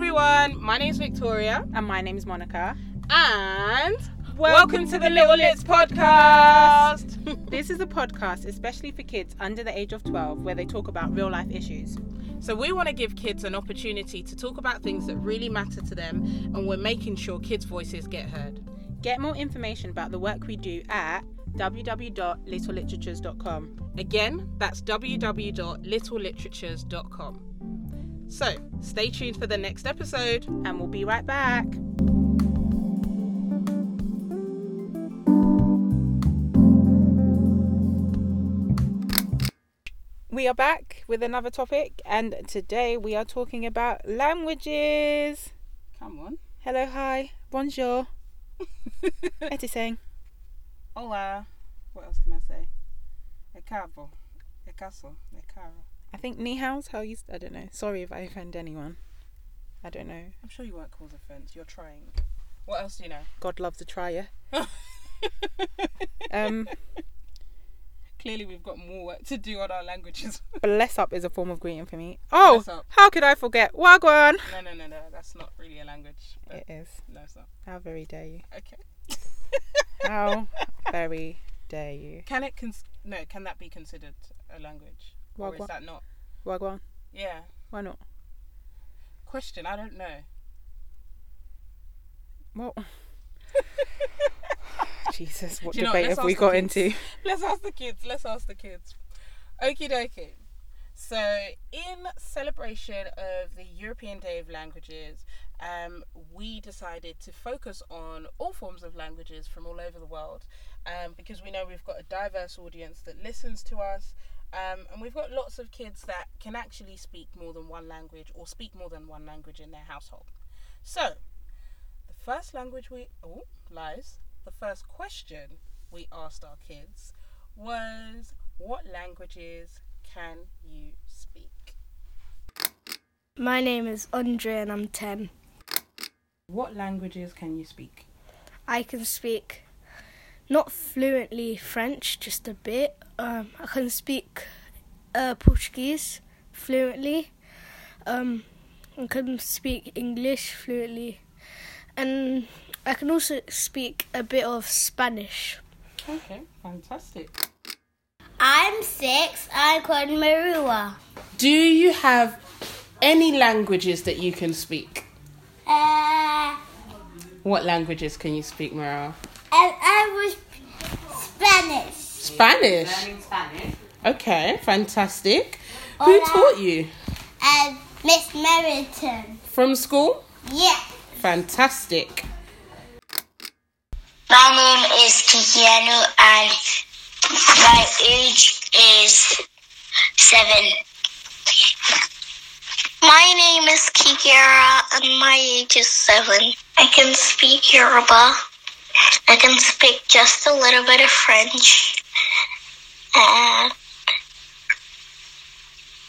everyone, my name's Victoria, And my name's Monica. and welcome, to the Little Lits podcast. This is a podcast especially for kids under the age of 12 where they talk about real life issues. so, we want to give kids an opportunity to talk about things that really matter to them, and we're making sure kids' voices get heard. Get more information about the work we do at www.littleliteratures.com. Again, that's www.littleliteratures.com. So, stay tuned for the next episode. And we'll be right back. We are back with another topic, and today we are talking about languages. Come on. Hello, hi, bonjour, etiseng. Hola. What else can I say? E cavo. E caso. E caro. I think ni hao's how you. I don't know. Sorry if I offend anyone. I don't know. I'm sure you won't cause offence. You're trying. What else do you know? God loves a trier. Um, Clearly, we've got more work to do on our languages. bless up is a form of greeting for me. Oh, Bless up. how could I forget? Wagwan. no, no, no, no. That's not really a language. But It is. no, it's not. How very dare you? Okay. How very dare you? Can it? Cons- no. Can that be considered a language? Or is that not? Wagwan. Yeah. Why not? Question. I don't know. Well. Jesus, what Do you know debate have we got into? Let's ask the kids. Let's ask the kids. Okie dokie. So, in celebration of the European Day of Languages, um, we decided to focus on all forms of languages from all over the world um, because we know we've got a diverse audience that listens to us. Um, and we've got lots of kids that can actually speak more than one language or speak more than one language in their household. So, the first language we. Oh, lies. The first question we asked our kids was what languages can you speak? My name is Andre and I'm 10. What languages can you speak? I can speak not fluently French, just a bit. Um, I can speak uh, Portuguese fluently. Um, I can speak English fluently. And I can also speak a bit of Spanish. Okay, fantastic. I'm six. I'm called Marua. Do you have any languages that you can speak? Uh, What languages can you speak, Mara? and I was Spanish. Spanish. Spanish. Okay, fantastic. Who Hola. taught you? And Miss Meriton. From school? Yeah. Fantastic. My name is Kikianu and my age is seven. My name is Kikira and my age is seven. I can speak Yoruba. I can speak just a little bit of French. And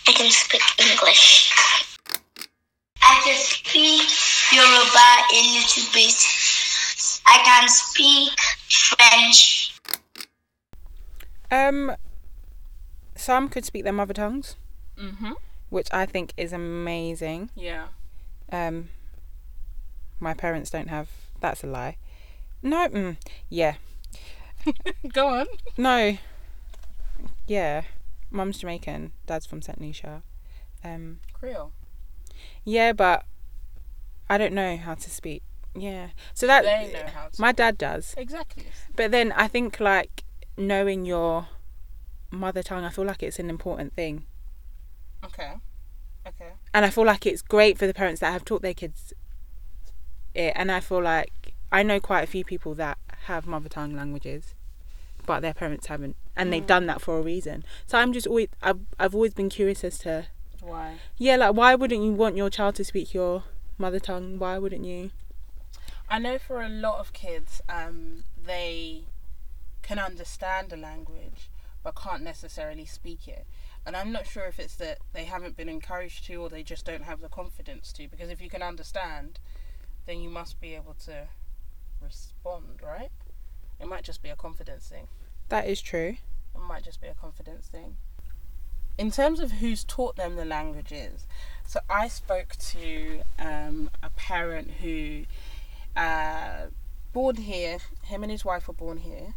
I can speak English. I can speak Yoruba a little bit. I can speak French. Um, some could speak their mother tongues, Mm-hmm. which I think is amazing. Yeah. Um, my parents don't have. That's a lie. No, mm, yeah, Go on. no, yeah. Mum's Jamaican, dad's from St Lucia. Um, Creole. yeah, but I don't know how to speak. Yeah, so that They know how to. my dad does. Exactly. But then I think like knowing your mother tongue, I feel like it's an important thing. Okay. Okay. And I feel like it's great for the parents that have taught their kids it. And I feel like I know quite a few people that have mother tongue languages, but their parents haven't, and they've done that for a reason. So I'm just always I've I've always been curious as to Why? yeah, like why wouldn't you want your child to speak your mother tongue? Why wouldn't you? I know for a lot of kids, um, they can understand a language but can't necessarily speak it. And I'm not sure if it's that they haven't been encouraged to or they just don't have the confidence to. Because if you can understand, then you must be able to respond, right? It might just be a confidence thing. That is true. It might just be a confidence thing. In terms of who's taught them the languages, so I spoke to um, a parent who uh, born here. Him and his wife were born here.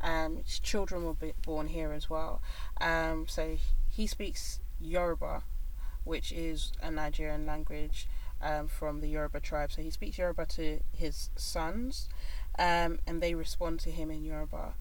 Um, his children were born here as well. Um, so he speaks Yoruba, which is a Nigerian language um, from the Yoruba tribe. So he speaks Yoruba to his sons, um, and they respond to him in Yoruba.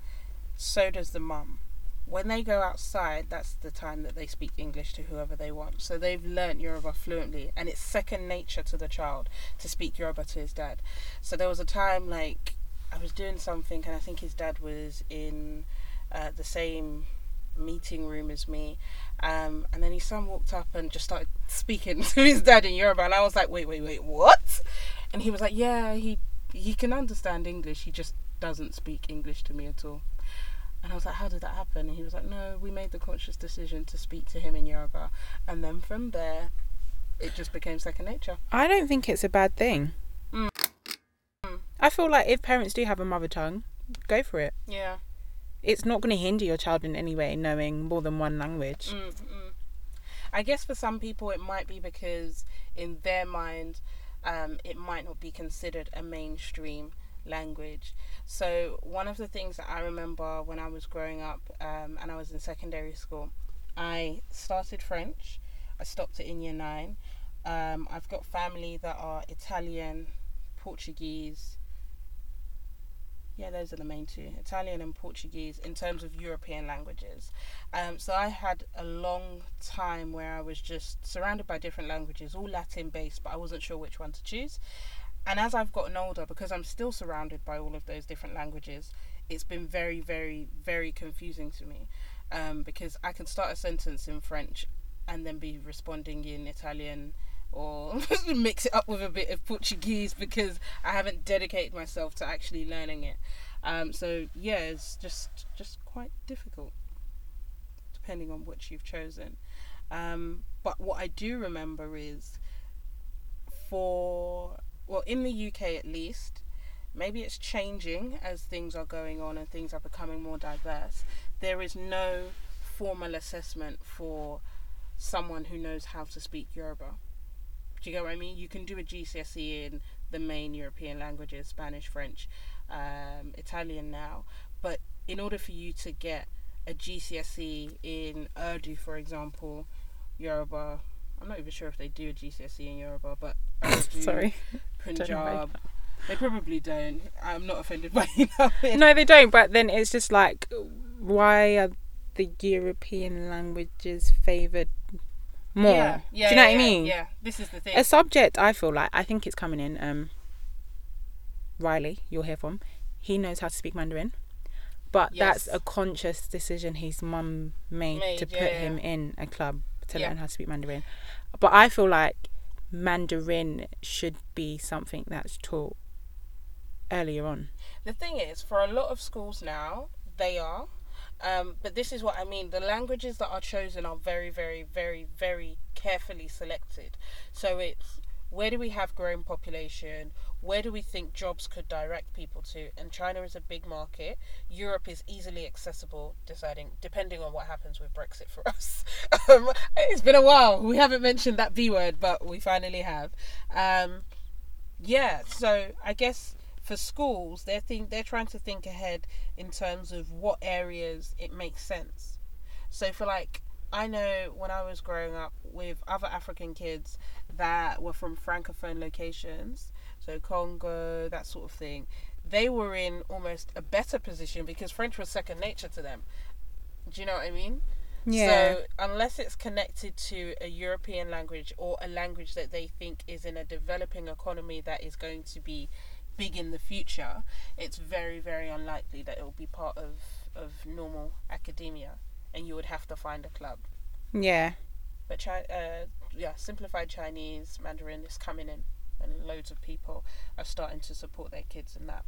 So does the mum. When they go outside, that's the time that they speak English to whoever they want. So they've learnt Yoruba fluently, and it's second nature to the child to speak Yoruba to his dad. So there was a time like I was doing something, and I think his dad was in uh, the same meeting room as me, um, and then his son walked up and just started speaking to his dad in Yoruba, and I was like, wait, wait, wait, what? And he was like, yeah, he he can understand English, he just doesn't speak English to me at all. And I was like, how did that happen? And he was like, no, we made the conscious decision to speak to him in Yoruba, and then from there, it just became second nature. I don't think it's a bad thing. Mm. I feel like if parents do have a mother tongue, go for it. Yeah. It's not going to hinder your child in any way knowing more than one language. Mm, mm. I guess for some people it might be because in their mind um, it might not be considered a mainstream language. So one of the things that I remember when I was growing up um, and I was in secondary school, I started French. I stopped it in year nine. Um, I've got family that are Italian, Portuguese. Yeah, those are the main two Italian and Portuguese in terms of European languages. Um, so I had a long time where I was just surrounded by different languages, all Latin based, but I wasn't sure which one to choose. And as I've gotten older, because I'm still surrounded by all of those different languages, it's been very, very, very confusing to me. Um, because I can start a sentence in French and then be responding in Italian or mix it up with a bit of Portuguese because I haven't dedicated myself to actually learning it. Um, so yeah, it's just just quite difficult depending on which you've chosen. Um, but what I do remember is for well in the UK at least, maybe it's changing as things are going on and things are becoming more diverse. There is no formal assessment for someone who knows how to speak Yoruba. Do you get what I mean? You can do a GCSE in the main European languages Spanish, French, um, Italian now. But in order for you to get a GCSE in Urdu, for example, Yoruba, I'm not even sure if they do a GCSE in Yoruba, but Urdu, Sorry. Punjab, they probably don't. I'm not offended by you. No, they don't. But then it's just like, why are the European languages favoured more? Yeah, yeah, Do you know yeah, what I mean? Yeah, this is the thing. A subject I feel like I think it's coming in. Um, Riley, you'll hear from. He knows how to speak Mandarin, but that's a conscious decision his mum made, Made, to put him in a club to learn how to speak Mandarin. But I feel like Mandarin should be something that's taught earlier on. The thing is, for a lot of schools now, they are. Um, but this is what I mean. The languages that are chosen are very, very, very, very carefully selected. So it's where do we have growing population? Where do we think jobs could direct people to? And China is a big market. Europe is easily accessible, deciding depending on what happens with Brexit for us. um, it's been a while. We haven't mentioned that B word, but we finally have. Um, yeah, so I guess for schools, they're think they're trying to think ahead in terms of what areas it makes sense. So for like, I know when I was growing up with other African kids that were from francophone locations, so Congo, that sort of thing, they were in almost a better position because French was second nature to them. Do you know what I mean? Yeah. So unless it's connected to a European language or a language that they think is in a developing economy that is going to be big in the future, it's very very unlikely that it will be part of of normal academia, and you would have to find a club. Yeah. But Chi- uh, yeah, simplified Chinese Mandarin is coming in, and loads of people are starting to support their kids in that.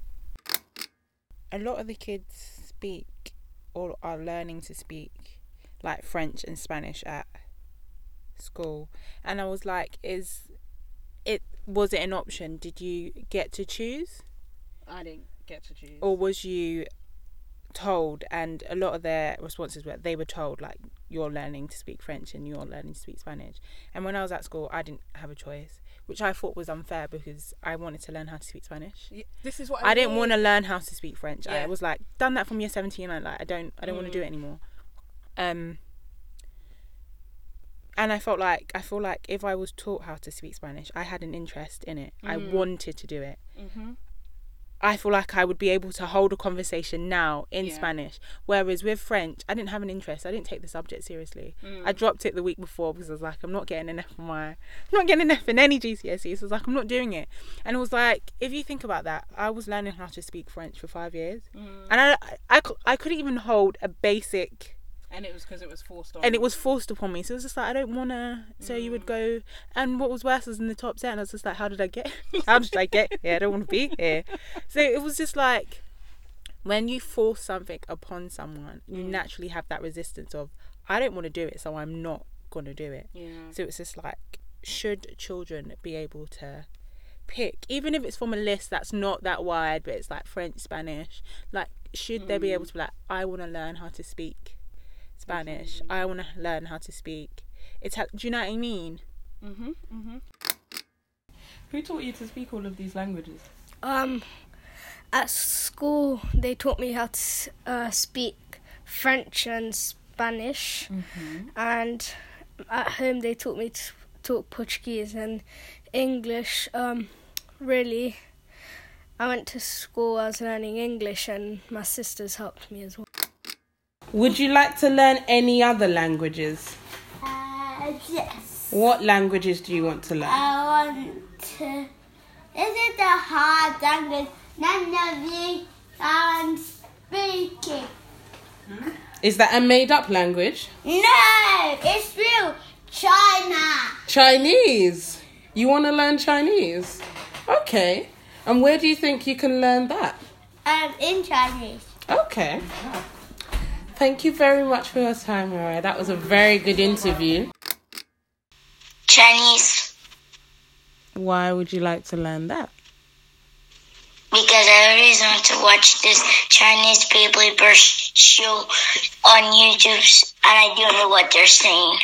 a lot of the kids speak or are learning to speak like French and Spanish at school. And I was like, is it was it an option? Did you get to choose? I didn't get to choose. Or was you told and a lot of their responses were they were told like you're learning to speak French and you're learning to speak Spanish. And when I was at school I didn't have a choice. which I thought was unfair because I wanted to learn how to speak Spanish. Y- This is what I didn't want to learn how to speak French. I was like done that from year seventeen. I like I don't I don't want to do Mm. it anymore. Um, and I felt like I feel like if I was taught how to speak Spanish, I had an interest in it. I Mm. wanted to do it. Mhm. I feel like I would be able to hold a conversation now in Yeah. Spanish. Whereas with French, I didn't have an interest. I didn't take the subject seriously. Mm. I dropped it the week before because I was like, I'm not getting an F in my, I'm not getting an F in any GCSE. So I was like, I'm not doing it. And it was like, if you think about that, I was learning how to speak French for five years, Mm. and I, I, cou- I couldn't even hold a basic, And it was because it was forced on. and it was forced upon me. So it was just like, I don't wanna. So you would go, and what was worse was in the top ten. I was just like, how did I get? How did I get here? I don't want to be here. So it was just like when you force something upon someone, you Mm. naturally have that resistance of I don't want to do it, so I'm not gonna do it. Yeah. So it's just like should children be able to pick, even if it's from a list that's not that wide, but it's like French, Spanish, like should they be able to be like, I want to learn how to speak Spanish. I want to learn how to speak. It's do you know what I mean? Mhm. Mhm. Who taught you to speak all of these languages? Um, at school, they taught me how to uh, speak French and Spanish, Mm-hmm. and at home they taught me to talk Portuguese and English. Um, really, I went to school. I was learning English, and my sisters helped me as well. Would you like to learn any other languages? Uh, yes. What languages do you want to learn? I want to. This is a hard language. None of you can speak it. Is that a made up language? No, it's real. China. Chinese. You want to learn Chinese? Okay. And where do you think you can learn that? Um, in Chinese. Okay. Thank you very much for your time, Mariah. That was a very good interview. Chinese. Why would you like to learn that? Because I always want to watch this Chinese BabyBus show on YouTube, and I don't know what they're saying.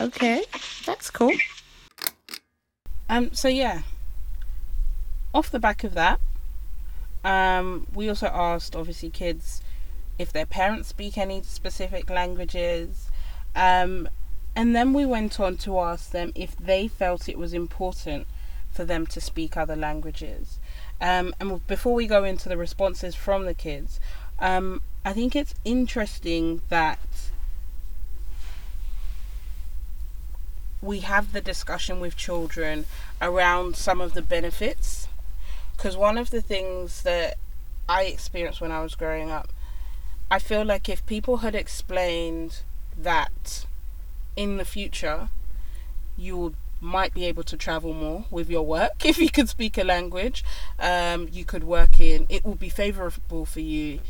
Okay, that's cool. Um, so yeah, off the back of that, um, we also asked obviously kids if their parents speak any specific languages, um, and then we went on to ask them if they felt it was important for them to speak other languages. Um, and before we go into the responses from the kids, um, I think it's interesting that we have the discussion with children around some of the benefits. Because one of the things that I experienced when I was growing up, I feel like if people had explained that in the future you might be able to travel more with your work if you could speak a language. Um, you could work in it will be favorable for you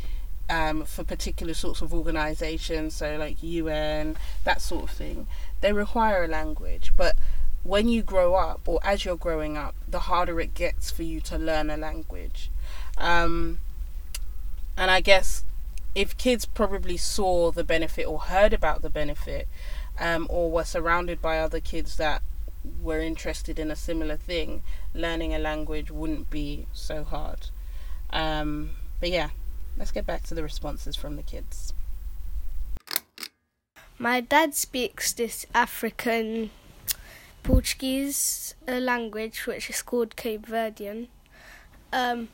um, for particular sorts of organizations so like un that sort of thing. They require a language but when you grow up or as you're growing up the harder it gets for you to learn a language. Um, and i guess if kids probably saw the benefit or heard about the benefit um, or were surrounded by other kids that were interested in a similar thing, learning a language wouldn't be so hard. Um, but yeah, let's get back to the responses from the kids. My dad speaks this African Portuguese language, which is called Cape Verdean, um,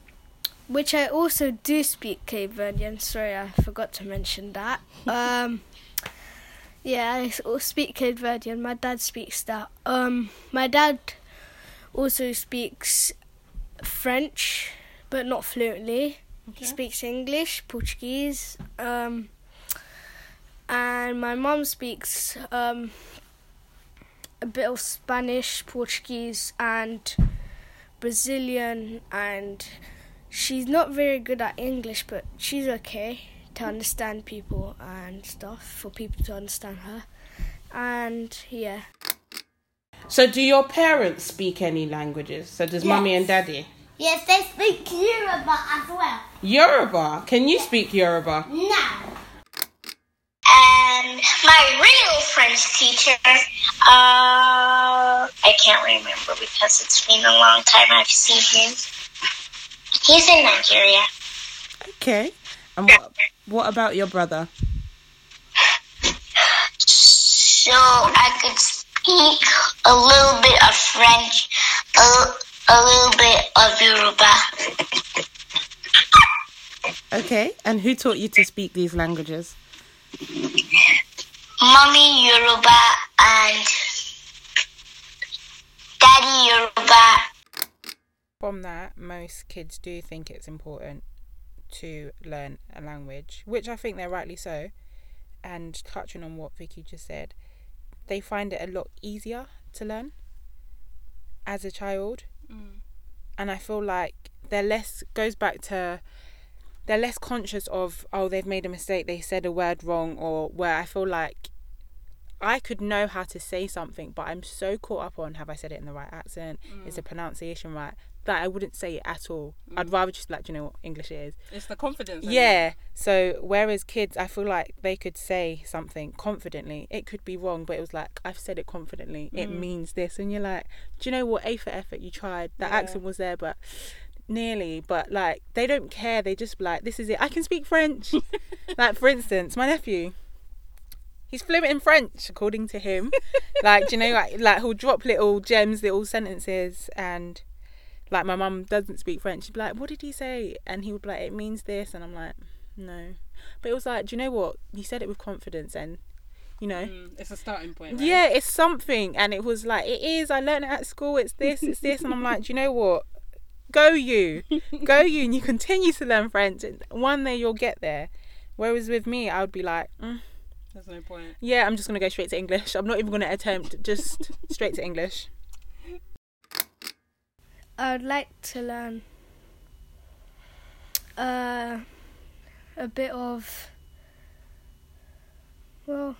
which I also do speak Cape Verdean. Sorry, I forgot to mention that. Um, yeah, I speak Cape Verdean. My dad speaks that. Um, my dad also speaks French, but not fluently. He speaks English, Portuguese, um, and my mum speaks um, a bit of Spanish, Portuguese, and Brazilian, and she's not very good at English, but she's okay to understand people and stuff for people to understand her. And yeah, So, do your parents speak any languages? So, does mummy and daddy? Yes, they speak Yoruba as well. Yoruba. Can you speak Yoruba? No. Um, And my real French teacher, uh, I can't remember because it's been a long time I've seen him. He's in Nigeria. Okay. And what what about your brother? So I could speak a little bit of French, a, a little bit of Yoruba. Okay. And who taught you to speak these languages? Mommy Yoruba and Daddy Yoruba. From that, most kids do think it's important to learn a language, which I think they're rightly so. And touching on what Vicky just said, they find it a lot easier to learn as a child. Mm. And I feel like they're less, goes back to, they're less conscious of, oh, they've made a mistake, they said a word wrong, or where I feel like I could know how to say something, but I'm so caught up on have I said it in the right accent? Is the mm. pronunciation right? That I wouldn't say it at all. I'd mm. rather just like, you know what English is? It's the confidence. Yeah. So whereas kids, I feel like they could say something confidently. It could be wrong, but it was like I've said it confidently. It mm. means this, and you're like, do you know what? A for effort. You tried. That Yeah. accent was there, but nearly. But like they don't care. They just be like, this is it. I can speak French. like for instance, my nephew. He's fluent in French, according to him. like, do you know, like, like he'll drop little gems, little sentences, and like my mum doesn't speak French. She'd be like, "What did he say?" And he would be like, "It means this," and I'm like, "No," but it was like, do you know what? He said it with confidence, and you know, Mm, it's a starting point. Right? yeah, it's something. And it was like, it is. I learned it at school. It's this. It's this, and I'm like, do you know what? Go you, go you, and you continue to learn French. and One day you'll get there. Whereas with me, I would be like, mm, There's no point. yeah, I'm just gonna go straight to English. I'm not even gonna attempt. Just straight to English. I would like to learn uh, a bit of. Well,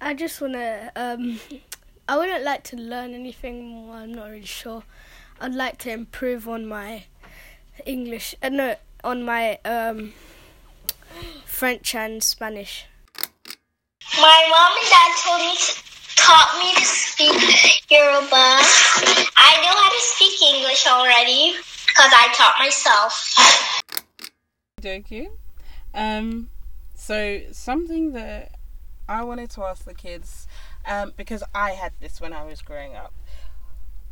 I just want to. Um, I wouldn't like to learn anything more, I'm not really sure. I'd like to improve on my English. Uh, no, on my um, French and Spanish. My mom and dad told me to, taught me to speak Yoruba. I know how to speak English already because I taught myself. Thank you. Um, so something that I wanted to ask the kids, um, because I had this when I was growing up,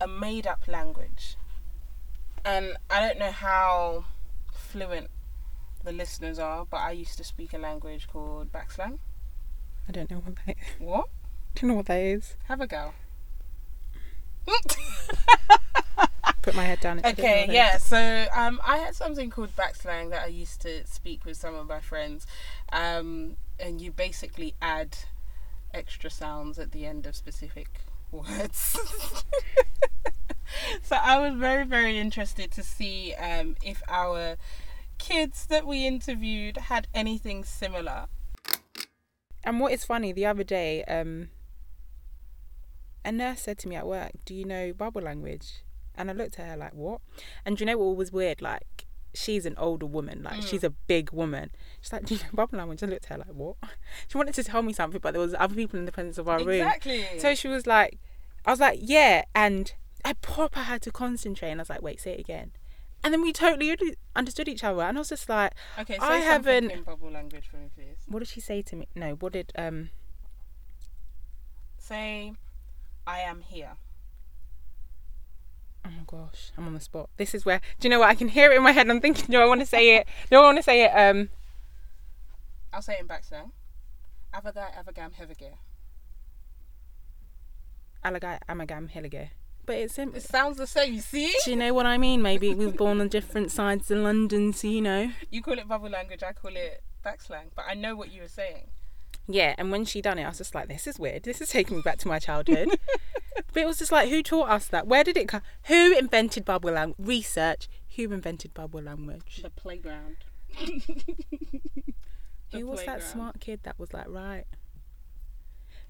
a made-up language, and I don't know how fluent the listeners are, but I used to speak a language called backslang. I don't know what that. What? don't know what that is. Have a go. Put my head down. I Okay, yeah. So um, I had something called backslang that I used to speak with some of my friends, um, and you basically add extra sounds at the end of specific words. so I was very, very interested to see um, if our kids that we interviewed had anything similar. And what is funny, the other day, um, a nurse said to me at work, "Do you know bubble language?" And I looked at her like, "What?" And do you know what was weird? Like, she's an older woman, like she's a big woman. She's like, "Do you know bubble language?" I looked at her like, "What?" She wanted to tell me something, but there was other people in the presence of our room. Exactly. So she was like, I was like, yeah, and I proper had to concentrate, and I was like, wait, say it again. And then we totally understood each other, and I was just like, okay, say I haven't- in bubble language for me, please. what did she say to me? No, what did um? Say, I am here. Oh my gosh, I'm on the spot. This is where do you know what? I can hear it in my head. I'm thinking, no, I want to say it? No, I want to say it? Um, I'll say it in backslang. Avagai, avagam, hevige. Alagai Amagam Hillige. But it's simple. It sounds the same, you see? Do you know what I mean? Maybe we were born on different sides of London, so you know. You call it bubble language, I call it backslang. But I know what you were saying. Yeah, and when she done it, I was just like, this is weird. This is taking me back to my childhood. but it was just like, who taught us that? Where did it come? Who invented bubble language? Research. Who invented bubble language? The playground. The Who was that smart kid that was like, right?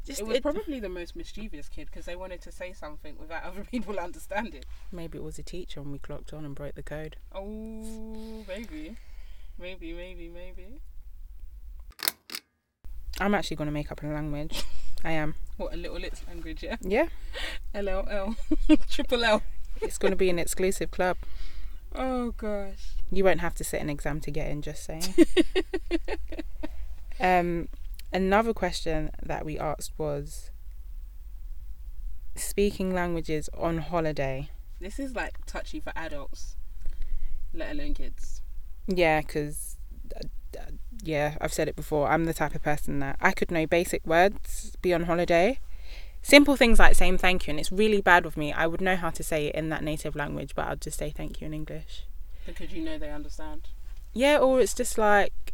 Just It was it- probably the most mischievous kid because they wanted to say something without other people understanding. maybe it was a teacher and we clocked on and broke the code. Oh, maybe. Maybe, maybe, maybe. I'm actually going to make up a language. I am. What a little lit language, yeah. Yeah. LLL, triple L. It's going to be an exclusive club. Oh gosh. You won't have to sit an exam to get in, just saying. um, another question that we asked was speaking languages on holiday. This is like touchy for adults, let alone kids. Yeah, because, uh, uh, yeah, I've said it before. I'm the type of person that I could know basic words, be on holiday. Simple things like saying thank you, and it's really bad with me. I would know how to say it in that native language, but I'd just say thank you in English. Because you know they understand. Yeah, or it's just like,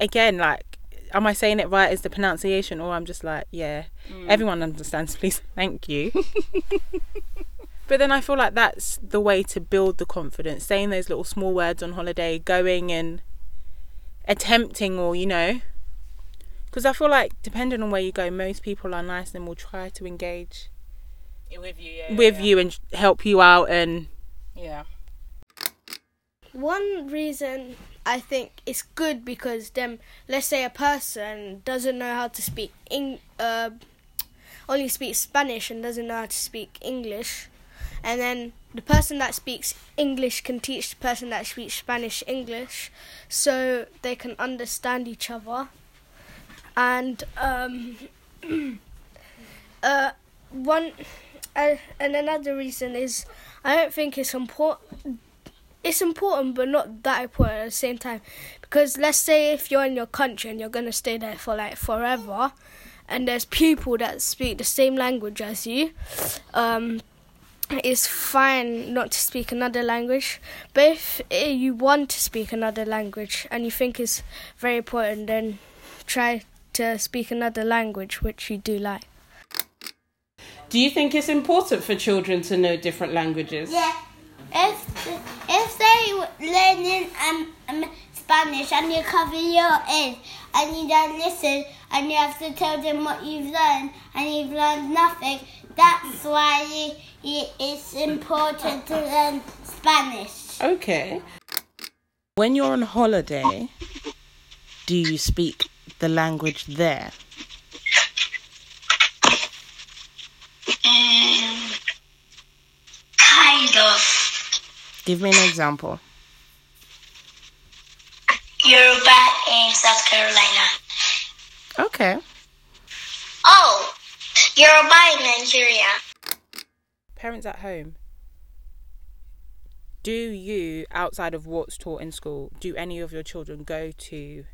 again, like, am I saying it right? Is the pronunciation, or I'm just like, yeah, Mm. everyone understands, please, thank you. but then I feel like that's the way to build the confidence, saying those little small words on holiday, going and attempting, or, you know, because I feel like depending on where you go, most people are nice and will try to engage with you, yeah. with yeah. you and help you out and Yeah. One reason I think it's good because them, let's say a person doesn't know how to speak Eng- uh, only speaks Spanish and doesn't know how to speak English, and then the person that speaks English can teach the person that speaks Spanish English, so they can understand each other. And um, uh, one uh, and another reason is I don't think it's important it's important but not that important at the same time because let's say if you're in your country and you're going to stay there for like forever and there's people that speak the same language as you um it's fine not to speak another language but if eh, you want to speak another language and you think it's very important then try to speak another language which you do like Do you think it's important for children to know different languages? Yeah. If if they learning um, um Spanish and you cover your ears and you don't listen and you have to tell them what you've learned and you've learned nothing, that's why you, you, it's important to learn Spanish. Okay. When you're on holiday, do you speak the language there? Um, kind of. Give me an example. Yoruba in South Carolina. Okay. Oh, Yoruba in Nigeria. parents at home do you outside of what's taught in school do any of your children go to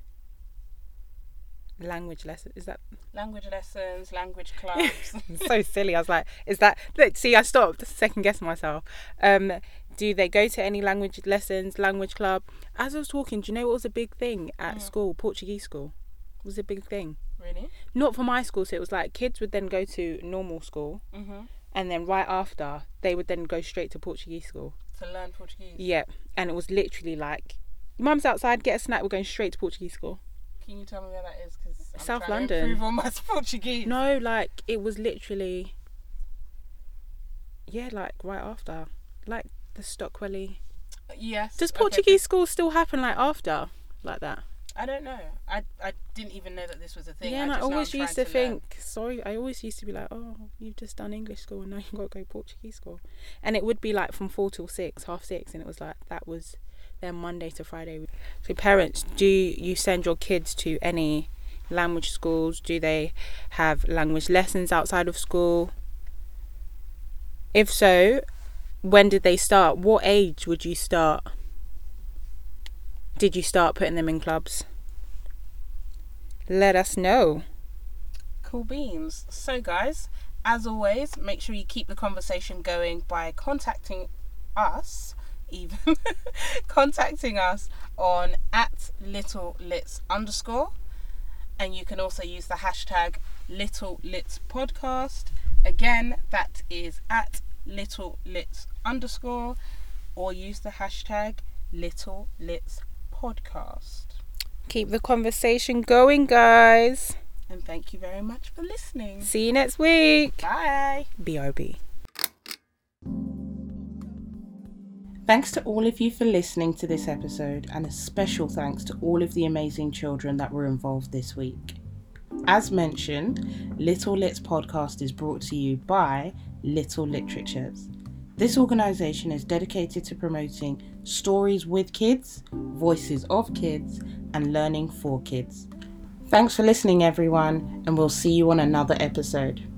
language lessons is that Language lessons, language clubs. so silly i was like is that look see i stopped second guessing myself um do they go to any language lessons language club as i was talking do you know what was a big thing at school portuguese school was a big thing really? not for my school so it was like kids would then go to normal school Mm-hmm. and then right after they would then go straight to portuguese school To learn Portuguese. Yeah, and it was literally like, "Mum's outside, get a snack. We're going straight to Portuguese school." Can you tell me where that is? Because South London. To improve on my Portuguese. No, like it was literally, yeah, like right after, like the Stockwelly. Yes. Does okay, Portuguese school still happen like after, like that? I don't know. I I didn't even know that this was a thing. yeah, and I, just know always used to learn. think, sorry, I always used to be like, oh, you've just done English school and now you've got to go Portuguese school, and it would be like from four till six, half six, and it was like that was their Monday to Friday. So parents, do you send your kids to any language schools? Do they have language lessons outside of school? If so, when did they start? What age would you start? Did you start putting them in clubs? Let us know. Cool beans. So, guys, as always, make sure you keep the conversation going by contacting us, even contacting us on at little lits underscore, and you can also use the hashtag little lits podcast. Again, that is at little lits underscore, or use the hashtag little lits podcast. Keep the conversation going, guys. And thank you very much for listening. See you next week. Bye. BRB. Thanks to all of you for listening to this episode, and a special thanks to all of the amazing children that were involved this week. As mentioned, Little Lit's podcast is brought to you by Little Literatures. This organisation is dedicated to promoting stories with kids, voices of kids, and learning for kids. Thanks for listening, everyone, and we'll see you on another episode.